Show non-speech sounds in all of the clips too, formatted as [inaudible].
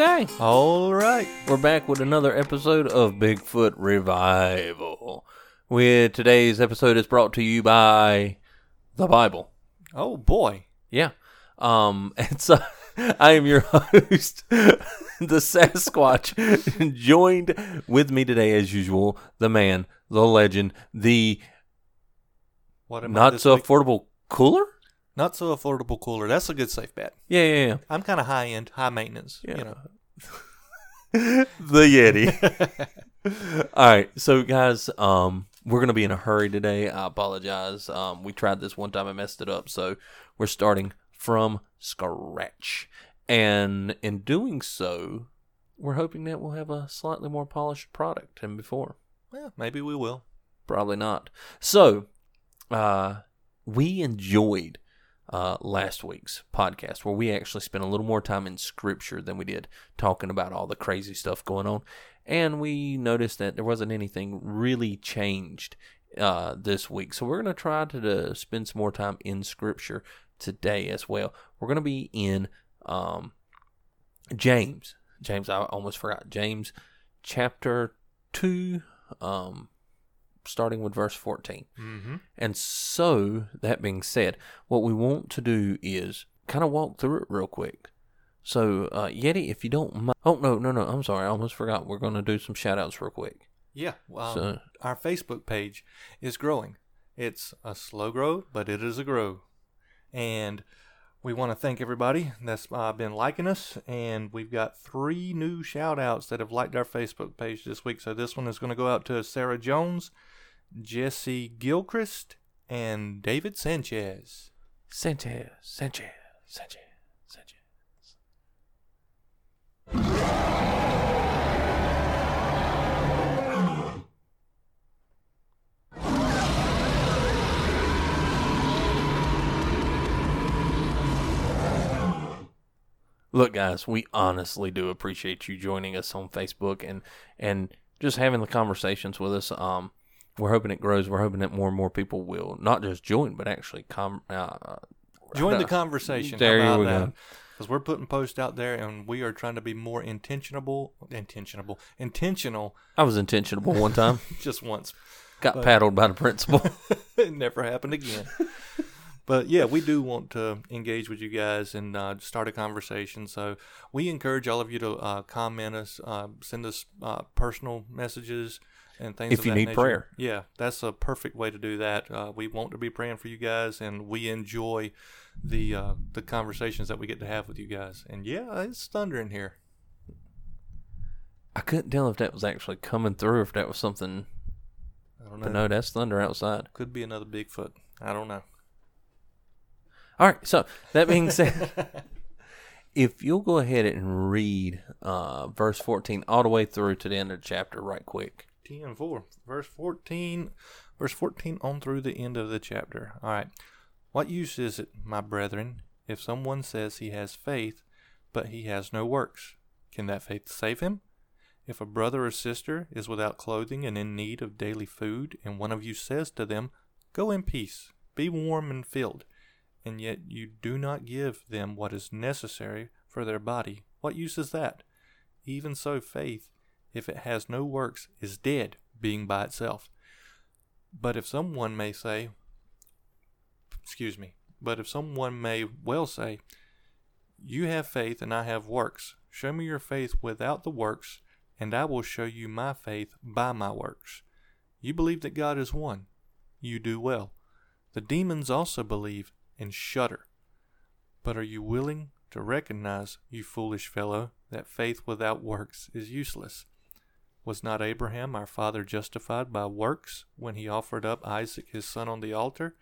Okay, All right. we're back with another episode of Bigfoot Revival. With today's episode is brought to you by the Bible. Oh boy. Yeah. Um, [laughs] and so I am your [laughs] host, the Sasquatch, joined with me today, as usual, the man, the legend, the What am I not this so week? affordable cooler. Not so affordable cooler. That's a good safe bet. Yeah, yeah, yeah. I'm kind of high end, high maintenance. Yeah. You know. [laughs] the Yeti. [laughs] All right, so guys, um, we're gonna be in a hurry today. I apologize. Um, we tried this one time, I messed it up, so we're starting from scratch, and in doing so, we're hoping that we'll have a slightly more polished product than before. Well, maybe we will. Probably not. So, uh, we enjoyed uh, last week's podcast where we actually spent a little more time in scripture than we did talking about all the crazy stuff going on. And we noticed that there wasn't anything really changed uh, this week. So, we're going to try to, spend some more time in scripture today as well. We're going to be in um, James. James, I almost forgot. James chapter 2. Um, starting with verse 14. Mm-hmm. And so, that being said, what we want to do is kind of walk through it real quick. So, uh, Yeti, if you don't mind. Oh, no, no, no. I'm sorry. I almost forgot. We're going to do some shout outs real quick. Yeah. So- our Facebook page is growing. It's a slow grow, but it is a grow. And we want to thank everybody that's uh, been liking us. And we've got three new shout outs that have liked our Facebook page this week. So this one is going to go out to Sarah Jones, Jesse Gilchrist, and David Sanchez. Sanchez, Sanchez, Sanchez, Sanchez. Look, guys, we honestly do appreciate you joining us on Facebook and and just having the conversations with us. Um, we're hoping it grows. We're hoping that more and more people will not just join, but actually come. Uh, Join the uh, conversation. There you about go. that? Because we're putting posts out there, and we are trying to be more intentionable, intentionable, intentional. I was intentional one time. [laughs] Just once, Got But- paddled by the principal. [laughs] it never happened again. [laughs] but yeah, we do want to engage with you guys and uh, start a conversation. So we encourage all of you to uh, comment us, uh, send us uh, personal messages and things. If you need nature. prayer. yeah, that's a perfect way to do that. Uh, we want to be praying for you guys, and we enjoy the uh, the conversations that we get to have with you guys. And yeah, it's thundering here. I couldn't tell if that was actually coming through, or if that was something. I don't know. But no, that's thunder outside. Could be another Bigfoot. I don't know. All right. So that being [laughs] said, if you'll go ahead and read uh, verse fourteen all the way through to the end of the chapter, right quick. 10 4 verse 14 verse 14 on through the end of the chapter all right what use is it my brethren if someone says he has faith but he has no works can that faith save him if a brother or sister is without clothing and in need of daily food and one of you says to them go in peace be warm and filled and yet you do not give them what is necessary for their body what use is that even so faith if it has no works, is dead, being by itself. But if someone may say, excuse me, but if someone may well say, You have faith and I have works, show me your faith without the works, and I will show you my faith by my works. You believe that God is one. You do well. The demons also believe and shudder. But are you willing to recognize, you foolish fellow, that faith without works is useless? Was not Abraham our father justified by works when he offered up Isaac his son on the altar?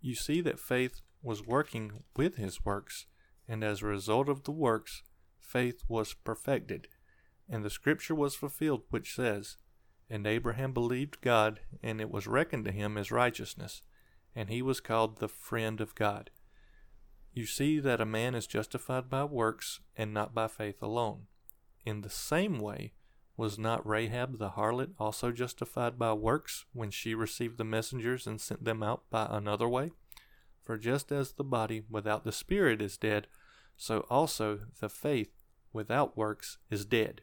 You see that faith was working with his works, and as a result of the works, faith was perfected. And the scripture was fulfilled, which says, And Abraham believed God, and it was reckoned to him as righteousness, and he was called the friend of God. You see that a man is justified by works, and not by faith alone. In the same way, was not Rahab the harlot also justified by works when she received the messengers and sent them out by another way? For just as the body without the spirit is dead, so also the faith without works is dead.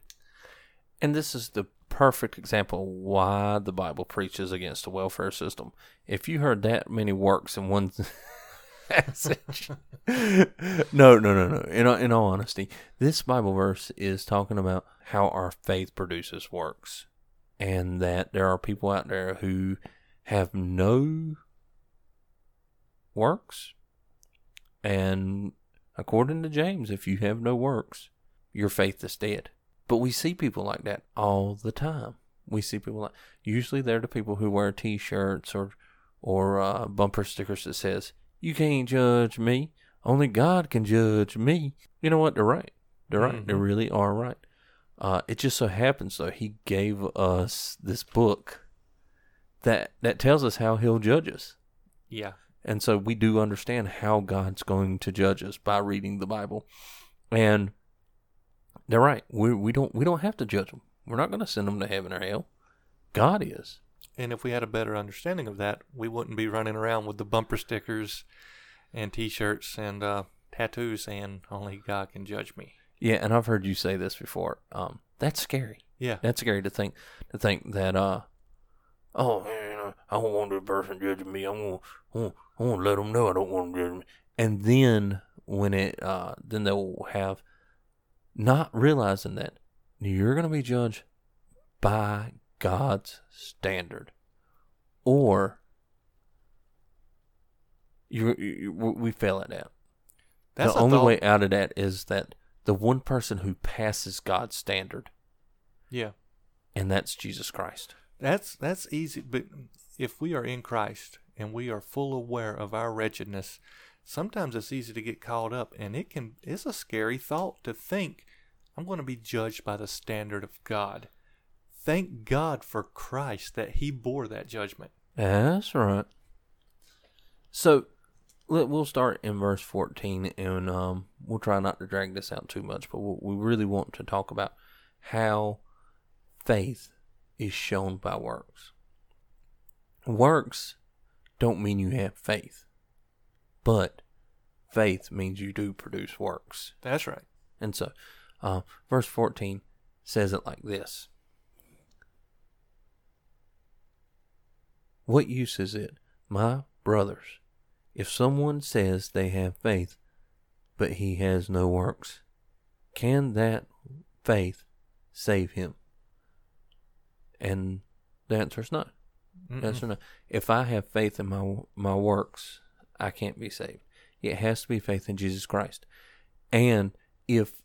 And this is the perfect example why the Bible preaches against a welfare system. If you heard that many works in one [laughs] passage, no, no, no, no. In in all honesty, this Bible verse is talking about how our faith produces works, and that there are people out there who have no works, and according to James, if you have no works, your faith is dead. But we see people like that all the time. We see people like usually they're the people who wear T-shirts or or uh, bumper stickers that says "You can't judge me. Only God can judge me." You know what? They're right. They're right. They Mhm. really are right. Uh, it just so happens though he gave us this book that that tells us how he'll judge us. Yeah. And so we do understand how God's going to judge us by reading the Bible. And they're right. We we don't we don't have to judge them. We're not going to send them to heaven or hell. God is. And if we had a better understanding of that, we wouldn't be running around with the bumper stickers and T-shirts and uh, tattoos saying "Only God can judge me." Yeah, and I've heard you say this before. Um, that's scary. Yeah. That's scary to think to think that uh, oh man, I don't want this person judging me. I'm gonna, I'm gonna, let them know I don't want them judging me. And then when it uh, then they'll have not realizing that you're gonna be judged by God's standard, or you, you we fail at that That's the only thought. way out of that is that the one person who passes God's standard, Yeah. and that's Jesus Christ. That's that's easy, but if we are in Christ and we are full aware of our wretchedness, sometimes it's easy to get caught up, and it can. It's a scary thought to think I'm going to be judged by the standard of God. Thank God for Christ that He bore that judgment. That's right. So let, we'll start in verse 14, and um, we'll try not to drag this out too much, but we'll, we really want to talk about how faith is shown by works. Works don't mean you have faith, but faith means you do produce works. That's right. And so, uh, verse 14 says it like this What use is it, my brothers, if someone says they have faith, but he has no works? Can that faith save him? And the answer is no. Mm-mm. Yes or no? If I have faith in my my works, I can't be saved. It has to be faith in Jesus Christ. And if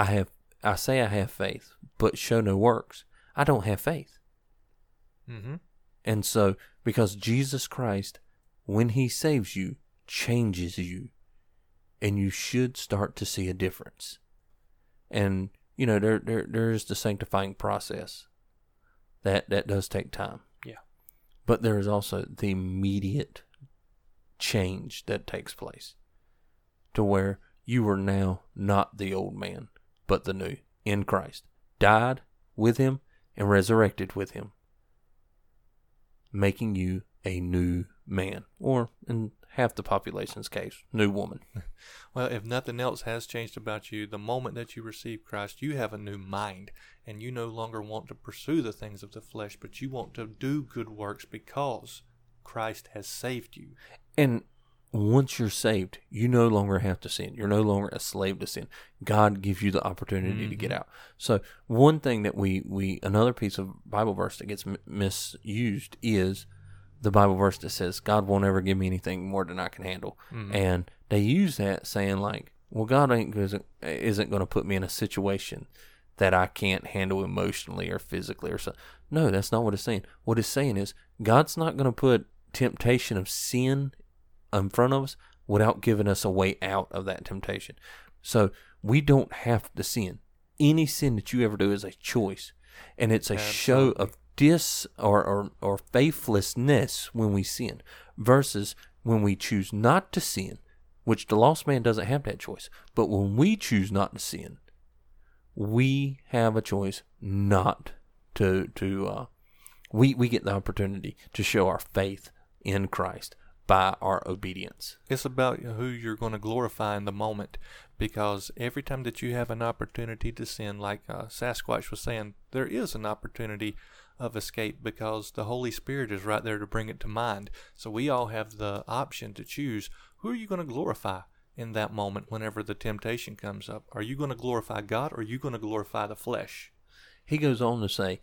I have I say I have faith, but show no works, I don't have faith. Mm-hmm. And so because Jesus Christ, when he saves you, changes you, and you should start to see a difference. And you know, there there there is the sanctifying process. That that does take time. Yeah. But there is also the immediate change that takes place to where you are now not the old man, but the new in Christ. Died with him and resurrected with him, making you a new man, or in half the population's case, new woman. [laughs] Well, if nothing else has changed about you, the moment that you receive Christ, you have a new mind, and you no longer want to pursue the things of the flesh, but you want to do good works because Christ has saved you. And once you're saved, you no longer have to sin. You're no longer a slave to sin. God gives you the opportunity to get Mhm. out. So one thing that we we another piece of Bible verse that gets m- misused is the Bible verse that says God won't ever give me anything more than I can handle, Mhm. and they use that saying like, well, God ain't isn't, isn't going to put me in a situation that I can't handle emotionally or physically or so. No, that's not what it's saying. What it's saying is God's not going to put temptation of sin in front of us without giving us a way out of that temptation. So we don't have to sin. Any sin that you ever do is a choice, and it's a show of dis or, or or faithlessness when we sin, versus when we choose not to sin, which the lost man doesn't have that choice. But when we choose not to sin, we have a choice not to to uh, we we get the opportunity to show our faith in Christ by our obedience. It's about who you're going to glorify in the moment because every time that you have an opportunity to sin, like uh, Sasquatch was saying, there is an opportunity of escape because the Holy Spirit is right there to bring it to mind. So we all have the option to choose who are you going to glorify in that moment whenever the temptation comes up? Are you going to glorify God or are you going to glorify the flesh? He goes on to say,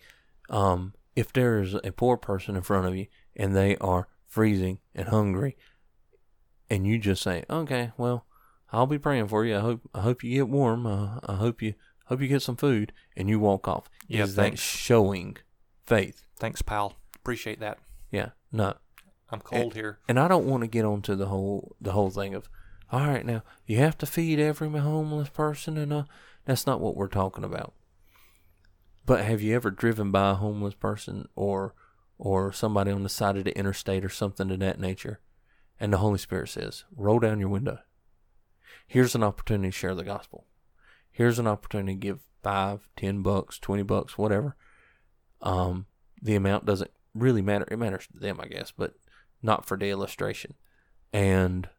um, if there is a poor person in front of you and they are freezing and hungry, and you just say, "Okay, well, I'll be praying for you. I hope I hope you get warm. Uh, I hope you hope you get some food," and you walk off. Yeah, is that showing faith? Thanks, pal. Appreciate that. Yeah, no. I'm cold here. And I don't want to get onto the whole the whole thing of, all right, now you have to feed every homeless person, and uh, that's not what we're talking about. But have you ever driven by a homeless person or or somebody on the side of the interstate or something of that nature, and the Holy Spirit says, roll down your window. Here's an opportunity to share the gospel. Here's an opportunity to give five, ten bucks, twenty bucks, whatever. Um, the amount doesn't really matter. It matters to them, I guess, but not for the illustration. And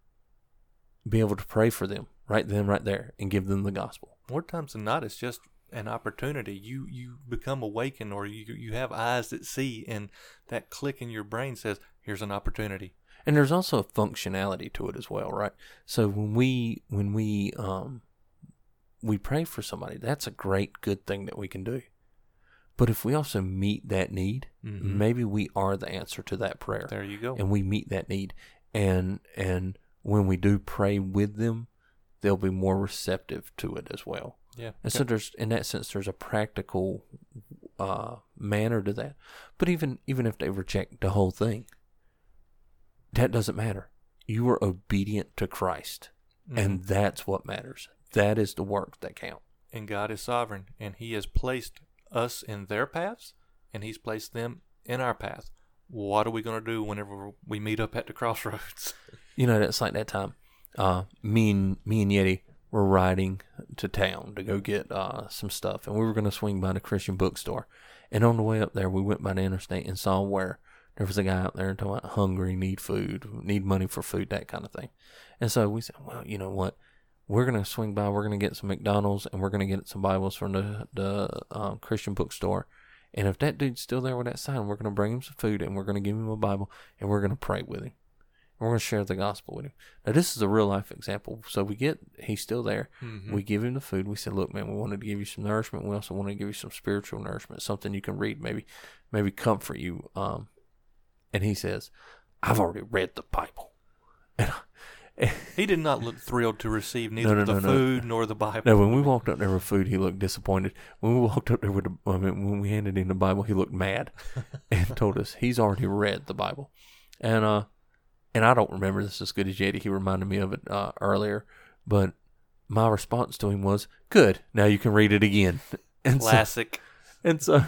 be able to pray for them right then, right there, and give them the gospel. More times than not, it's just an opportunity. You you become awakened, or you you have eyes that see, and that click in your brain says, "Here's an opportunity." And there's also a functionality to it as well, right? So when we when we um we pray for somebody, that's a great good thing that we can do. But if we also meet that need, Mhm. maybe we are the answer to that prayer. There you go. and we meet that need and and when we do pray with them they'll be more receptive to it as well yeah. and so there's in that sense there's a practical uh manner to that but even even if they reject the whole thing that doesn't matter you are obedient to christ Mhm. and that's what matters that is the work that count and God is sovereign, and He has placed us in their paths, and He's placed them in our path. What are we going to do whenever we meet up at the [laughs] crossroads? You know, that's like that time. Uh, me and me and Yeti were riding to town to go get uh, some stuff, and we were going to swing by the Christian bookstore. And on the way up there, we went by the interstate and saw where there was a guy out there talking about hungry, need food, need money for food, that kind of thing. And so we said, well, you know what? We're going to swing by. We're going to get some McDonald's, and we're going to get some Bibles from the the uh, Christian bookstore. And if that dude's still there with that sign, we're going to bring him some food, and we're going to give him a Bible, and we're going to pray with him. We're going to share the gospel with him. Now, this is a real life example. So we get, he's still there. Mhm. We give him the food. We said, look, man, we wanted to give you some nourishment. We also want to give you some spiritual nourishment, something you can read, maybe, maybe comfort you. Um, and he says, I've already read the Bible. And I, He did not look thrilled to receive neither no, the no, no. food nor the Bible. no, when we walked up there with food, he looked disappointed. When we walked up there with the, I mean, when we handed him the Bible, he looked mad [laughs] and told us he's already read the Bible. And, uh, and I don't remember this as good as Yeti. He reminded me of it uh, earlier, but my response to him was, "Good. Now you can read it again." [laughs] And so, Classic. and so,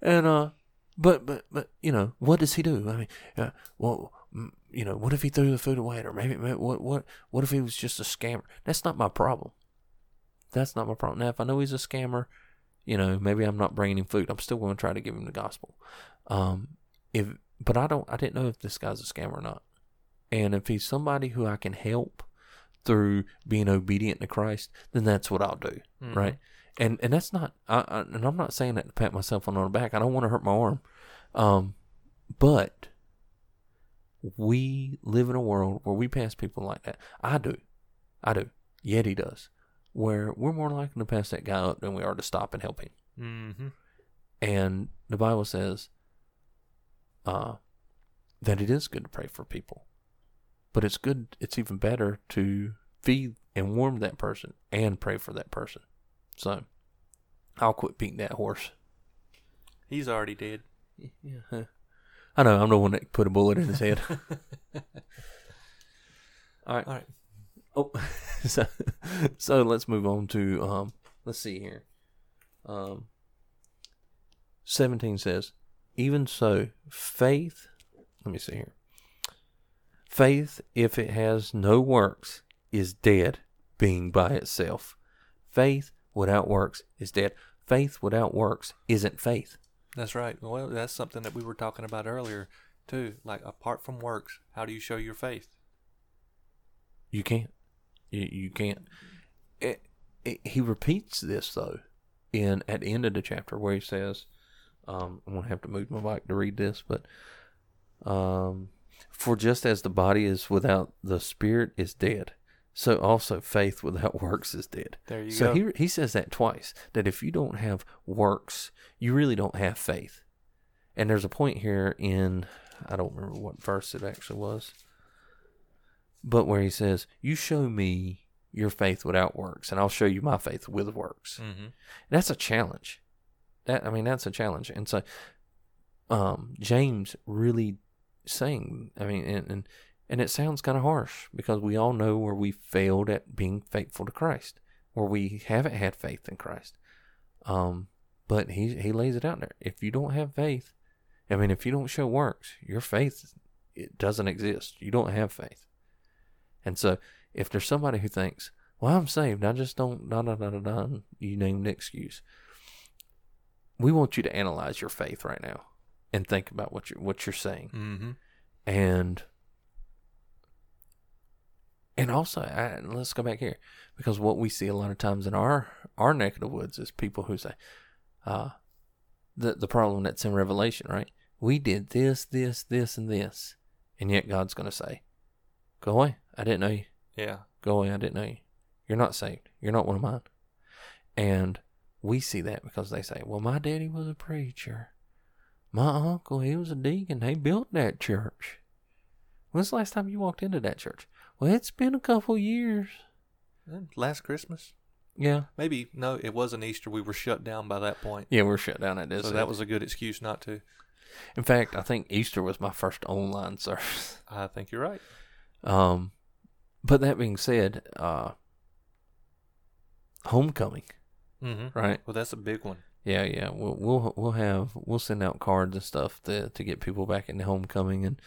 and uh, but but but you know, what does he do? I mean, uh, well, mm, you know, what if he threw the food away, or maybe, maybe what what what if he was just a scammer? That's not my problem. That's not my problem. Now, if I know he's a scammer, you know, maybe I'm not bringing him food. I'm still going to try to give him the gospel. Um, if but I don't, I didn't know if this guy's a scammer or not. And if he's somebody who I can help through being obedient to Christ, then that's what I'll do, Mhm. right? And and that's not, I, I, and I'm not saying that to pat myself on the back. I don't want to hurt my arm, um, but we live in a world where we pass people like that. I do, I do. Yeti does, where we're more likely to pass that guy up than we are to stop and help him. Mm-hmm. And the Bible says uh, that it is good to pray for people. But it's good, it's even better to feed and warm that person and pray for that person. So I'll quit beating that horse. He's already dead. Yeah. I know, I'm the one that put a bullet in his head. [laughs] All right. All right. Oh, [laughs] so, so let's move on to um. Let's see here. Um. Seventeen says, even so, faith. Let me see here. Faith, if it has no works, is dead, being by itself. Faith without works is dead. Faith without works isn't faith. That's right. Well, that's something that we were talking about earlier. too. Like apart from works, how do you show your faith? You can't. You, you can't. It, it, he repeats this though, in at the end of the chapter where he says, um, "I'm gonna have to move my mic to read this," but um, for just as the body is without the spirit is dead, so also faith without [laughs] works is dead. There you so go. he he says that twice. That if you don't have works, you really don't have faith. And there's a point here in I don't remember what verse it actually was, but where he says, "You show me your faith without works, and I'll show you my faith with works." mm-hmm. That's a challenge. That I mean, that's a challenge. And so, um, James really saying, I mean, and and, and it sounds kind of harsh because we all know where we failed at being faithful to Christ, where we haven't had faith in Christ. Um, but he he lays it out there. If you don't have faith, I mean, if you don't show works, your faith it doesn't exist. You don't have faith. And so, if there's somebody who thinks, "Well, I'm saved. I just don't," da da da da da, you name the excuse. We want you to analyze your faith right now and think about what you're what you're saying, Mm-hmm. and and also I, let's go back here because what we see a lot of times in our our neck of the woods is people who say, uh, the the problem that's in Revelation, right? We did this, this, this, and this, and yet God's going to say, "Go away! I didn't know you." Yeah. Go away, I didn't know you. You're not saved. You're not one of mine. And we see that because they say, well, my daddy was a preacher. My uncle, he was a deacon. They built that church. When's the last time you walked into that church? Well, it's been a couple years. Last Christmas. Yeah. Maybe no, it wasn't Easter. We were shut down by that point. Yeah, we're shut down at this. So that was a good excuse not to. In fact, I think Easter was my first online [laughs] service. I think you're right. Um, but that being said, uh, homecoming, Mm-hmm. right? Well, that's a big one. Yeah, yeah. We'll we'll we'll have we'll send out cards and stuff to to get people back into homecoming, and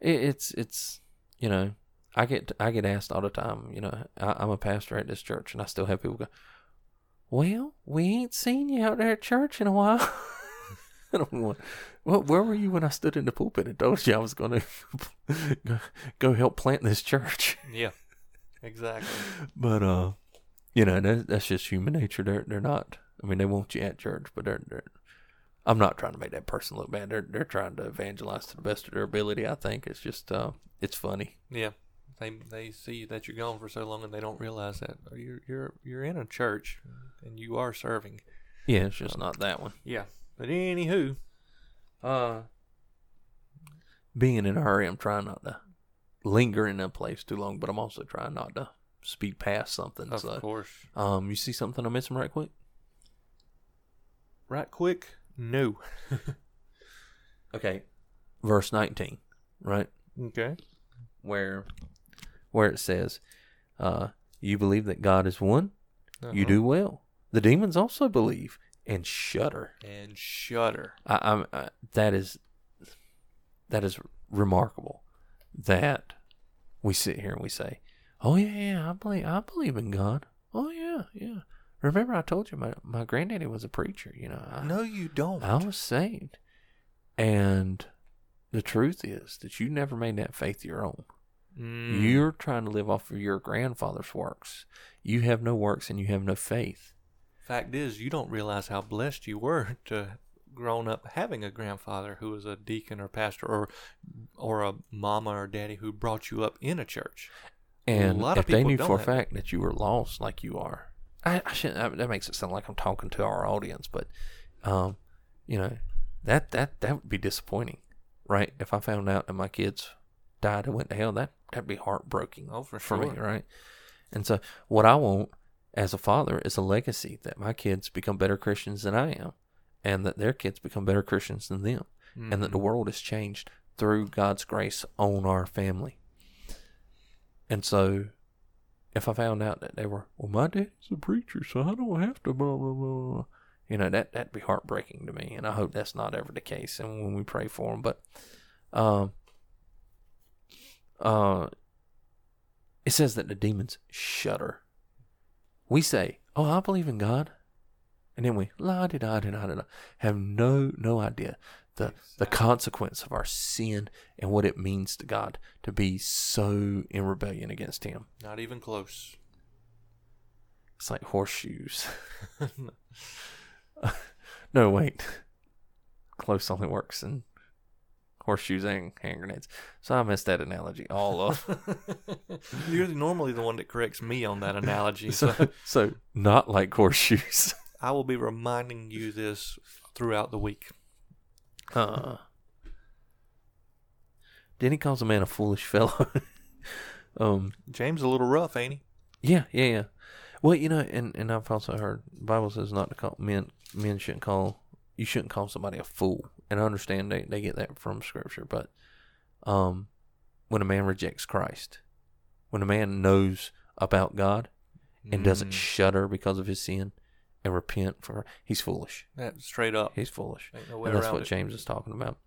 it, it's it's you know I get I get asked all the time. You know I, I'm a pastor at this church, and I still have people go, "Well, we ain't seen you out there at church in a while." I don't know. Well, where were you when I stood in the pulpit and told you I was going [laughs] to go, go help plant this church? [laughs] Yeah. Exactly. But uh, you know that, that's just human nature. They're they're not. I mean, they want you at church, but they're, they're I'm not trying to make that person look bad. They're they're trying to evangelize to the best of their ability. I think it's just uh, it's funny. Yeah. They they see that you're gone for so long and they don't realize that you're you're you're in a church and you are serving. Yeah, it's just not that one. Yeah. But anywho, Uh, being in a hurry, I'm trying not to linger in a place too long, but I'm also trying not to speed past something. of so, course. um, you see something I'm missing right quick? Right quick, no. Okay, verse 19, right? Okay. where where it says, uh, "You believe that God is one. You Uh-huh. do well. The demons also believe and shudder." And shudder. I, I'm uh, that is that is remarkable that we sit here and we say, "Oh yeah, yeah, I believe I believe in God. Oh yeah, yeah." Remember, I told you my my granddaddy was a preacher. You know, I, No, you don't. I was saved, and the truth is that you never made that faith your own. Mm. You're trying to live off of your grandfather's works. You have no works and you have no faith. Fact is, you don't realize how blessed you were [laughs] to grown up having a grandfather who was a deacon or pastor or or a mama or daddy who brought you up in a church. And a lot of if they knew for a fact that you were lost like you are, I, I shouldn't. I, that makes it sound like I'm talking to our audience, but, um, you know, that that that would be disappointing, right? If I found out that my kids died and went to hell, that that'd be heartbreaking Oh, for for me, right? And so, what I want as a father is a legacy that my kids become better Christians than I am, and that their kids become better Christians than them, and that the Mhm. world is changed through God's grace on our family. And so, if I found out that they were, well, my daddy's a preacher, so I don't have to blah blah blah, blah," you know, that that'd be heartbreaking to me, and I hope that's not ever the case. And when we pray for them, but, um, uh, it says that the demons shudder. We say, "Oh, I believe in God," and then we la di da di da da have no no idea the the consequence of our sin and what it means to God to be so in rebellion against Him. Not even close. It's like horseshoes. [laughs] [laughs] no, wait. Close only works in horseshoes and hand grenades. So I missed that analogy all of. [laughs] You're normally the one that corrects me on that analogy. So so, so not like horseshoes. I will be reminding you this throughout the week. Uh, then he calls a man a foolish fellow. [laughs] um, James a little rough, ain't he? yeah, yeah, yeah. Well, you know, and, and I've also heard the Bible says not to call men men shouldn't call you shouldn't call somebody a fool. And I understand they, they get that from scripture, but um when a man rejects Christ, when a man knows about God and doesn't Mm, shudder because of his sin and repent for he's foolish. that straight up. He's foolish. No And that's what it. James is talking about.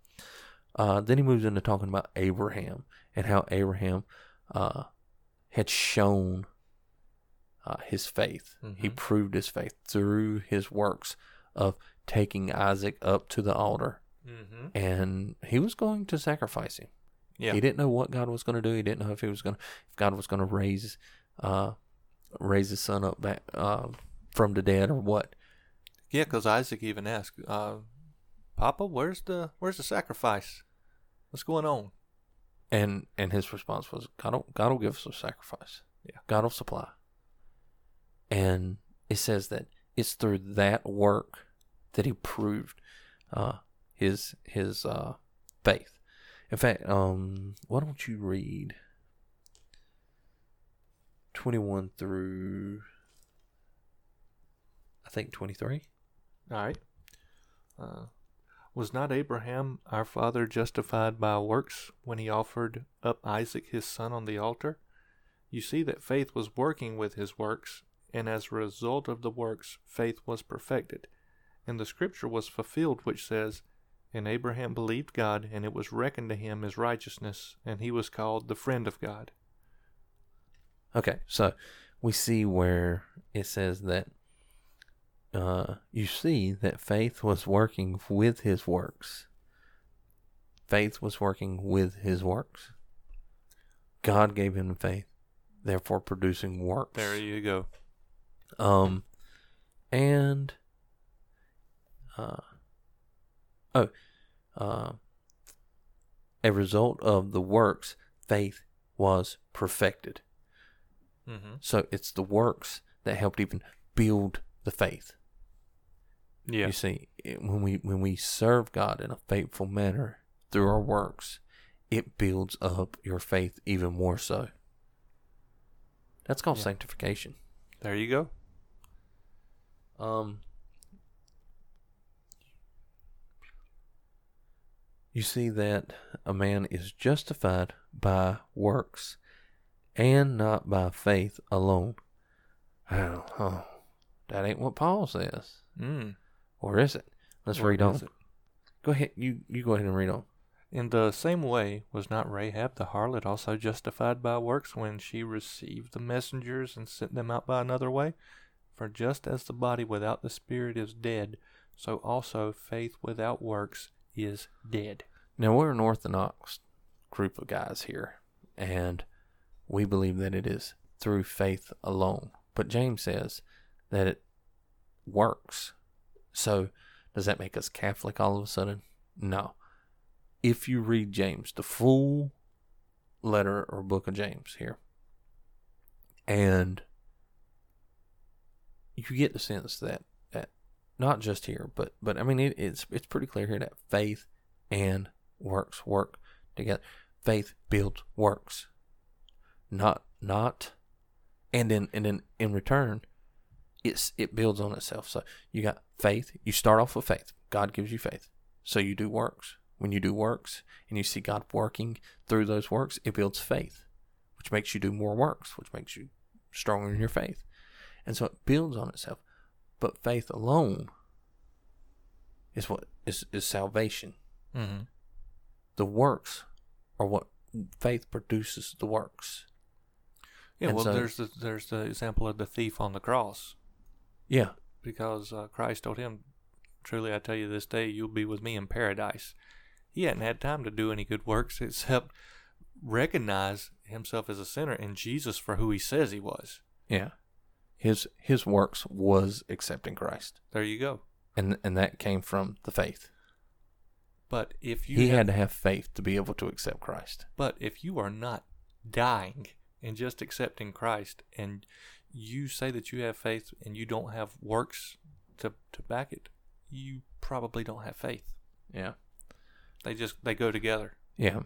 Uh, then he moves into talking about Abraham and how Abraham uh, had shown uh, his faith. He Mhm. proved his faith through his works of taking Isaac up to the altar, Mm-hmm. and he was going to sacrifice him. Yeah. He didn't know what God was going to do. He didn't know if he was going to, if God was going to raise, uh, raise his son up back uh, from the dead or what. Yeah, because Isaac even asked, uh, "Papa, where's the where's the sacrifice? What's going on?" And and his response was, God will, God will give us a sacrifice. Yeah. God will supply. And it says that it's through that work that he proved uh, his his uh, faith. In fact, um, why don't you read twenty one through I think twenty three. All right. Uh, was not Abraham our father justified by works when he offered up Isaac his son on the altar? You see that faith was working with his works, and as a result of the works, faith was perfected. And the scripture was fulfilled, which says, And Abraham believed God, and it was reckoned to him as righteousness, and he was called the friend of God. Okay, so we see where it says that uh, you see that faith was working with his works. Faith was working with his works. God gave him faith, therefore producing works. There you go. Um, and uh, oh, uh, a result of the works, faith was perfected. Mm-hmm. So it's the works that helped even build the faith. Yeah. You see, it- when we when we serve God in a faithful manner through our works, it builds up your faith even more so. That's called Yeah. sanctification. There you go. Um, you see that a man is justified by works and not by faith alone. Oh, oh, that ain't what Paul says. Mm. Or is it? Let's What read on. it? Go ahead. You you go ahead and read on. In the same way, was not Rahab the harlot also justified by works when she received the messengers and sent them out by another way? For just as the body without the spirit is dead, so also faith without works is dead. Now we're an Orthodox group of guys here, and we believe that it is through faith alone. But James says that it works. So does that make us Catholic all of a sudden? No. If you read James, the full letter or book of James here, and you get the sense that that not just here, but but I mean it, it's it's pretty clear here that faith and works work together. Faith builds works. Not not and then and then in return it's it builds on itself. So you got faith, you start off with faith. God gives you faith. So you do works. When you do works and you see God working through those works, it builds faith, which makes you do more works, which makes you stronger in your faith. And so it builds on itself. But faith alone is what is, is salvation. Mm-hmm. The works are what faith produces the works. Yeah, And well, so- there's the there's the example of the thief on the cross Yeah. because uh, Christ told him, Truly, I tell you this day, you'll be with me in paradise. He hadn't had time to do any good works except recognize himself as a sinner and Jesus for who he says he was. Yeah. His his works was accepting Christ. There you go. And and that came from the faith. But if you He have- had to have faith to be able to accept Christ. But if you are not dying and just accepting Christ and you say that you have faith and you don't have works to, to back it, you probably don't have faith. Yeah. They just they go together. Yeah.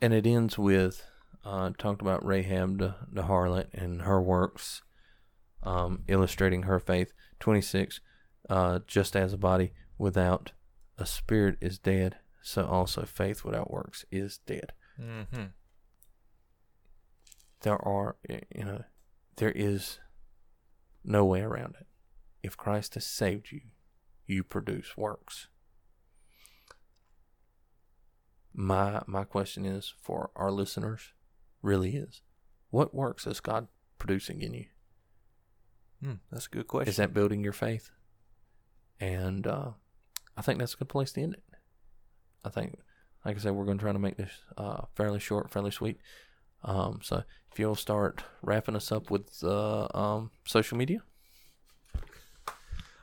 And it ends with uh, talked about Rahab the, the harlot and her works, um, illustrating her faith. 26, uh, just as a body without a spirit is dead, so also faith without works is dead. Mm-hmm. There are, you know, there is no way around it. If Christ has saved you, you produce works. My my question is for our listeners, really is, what works is God producing in you? Mm, that's a good question. Is that building your faith? And uh, I think that's a good place to end it. I think, like I said, we're going to try to make this uh, fairly short, fairly sweet. Um, so if you'll start wrapping us up with uh, um, social media.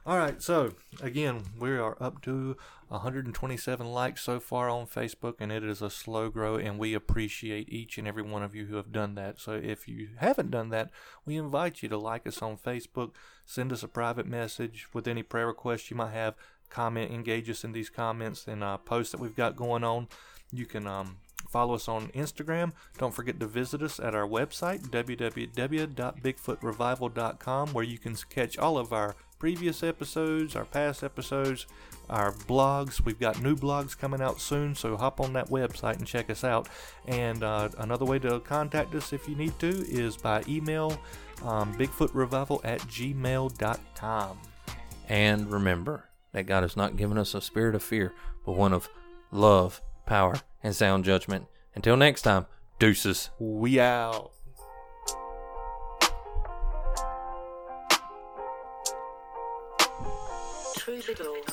All right, so again, we are up to 127 likes so far on Facebook, and it is a slow grow, and we appreciate each and every one of you who have done that. So if you haven't done that, we invite you to like us on Facebook, send us a private message with any prayer requests you might have, comment, engage us in these comments and uh, posts that we've got going on. You can um, follow us on Instagram. Don't forget to visit us at our website, www.bigfootrevival.com, where you can catch all of our previous episodes, our past episodes, our blogs. We've got new blogs coming out soon, so hop on that website and check us out. And uh, another way to contact us if you need to is by email um, bigfootrevival at gmail.com. And remember that God has not given us a spirit of fear, but one of love, power, and sound judgment. Until next time, deuces. We out. Troubadour.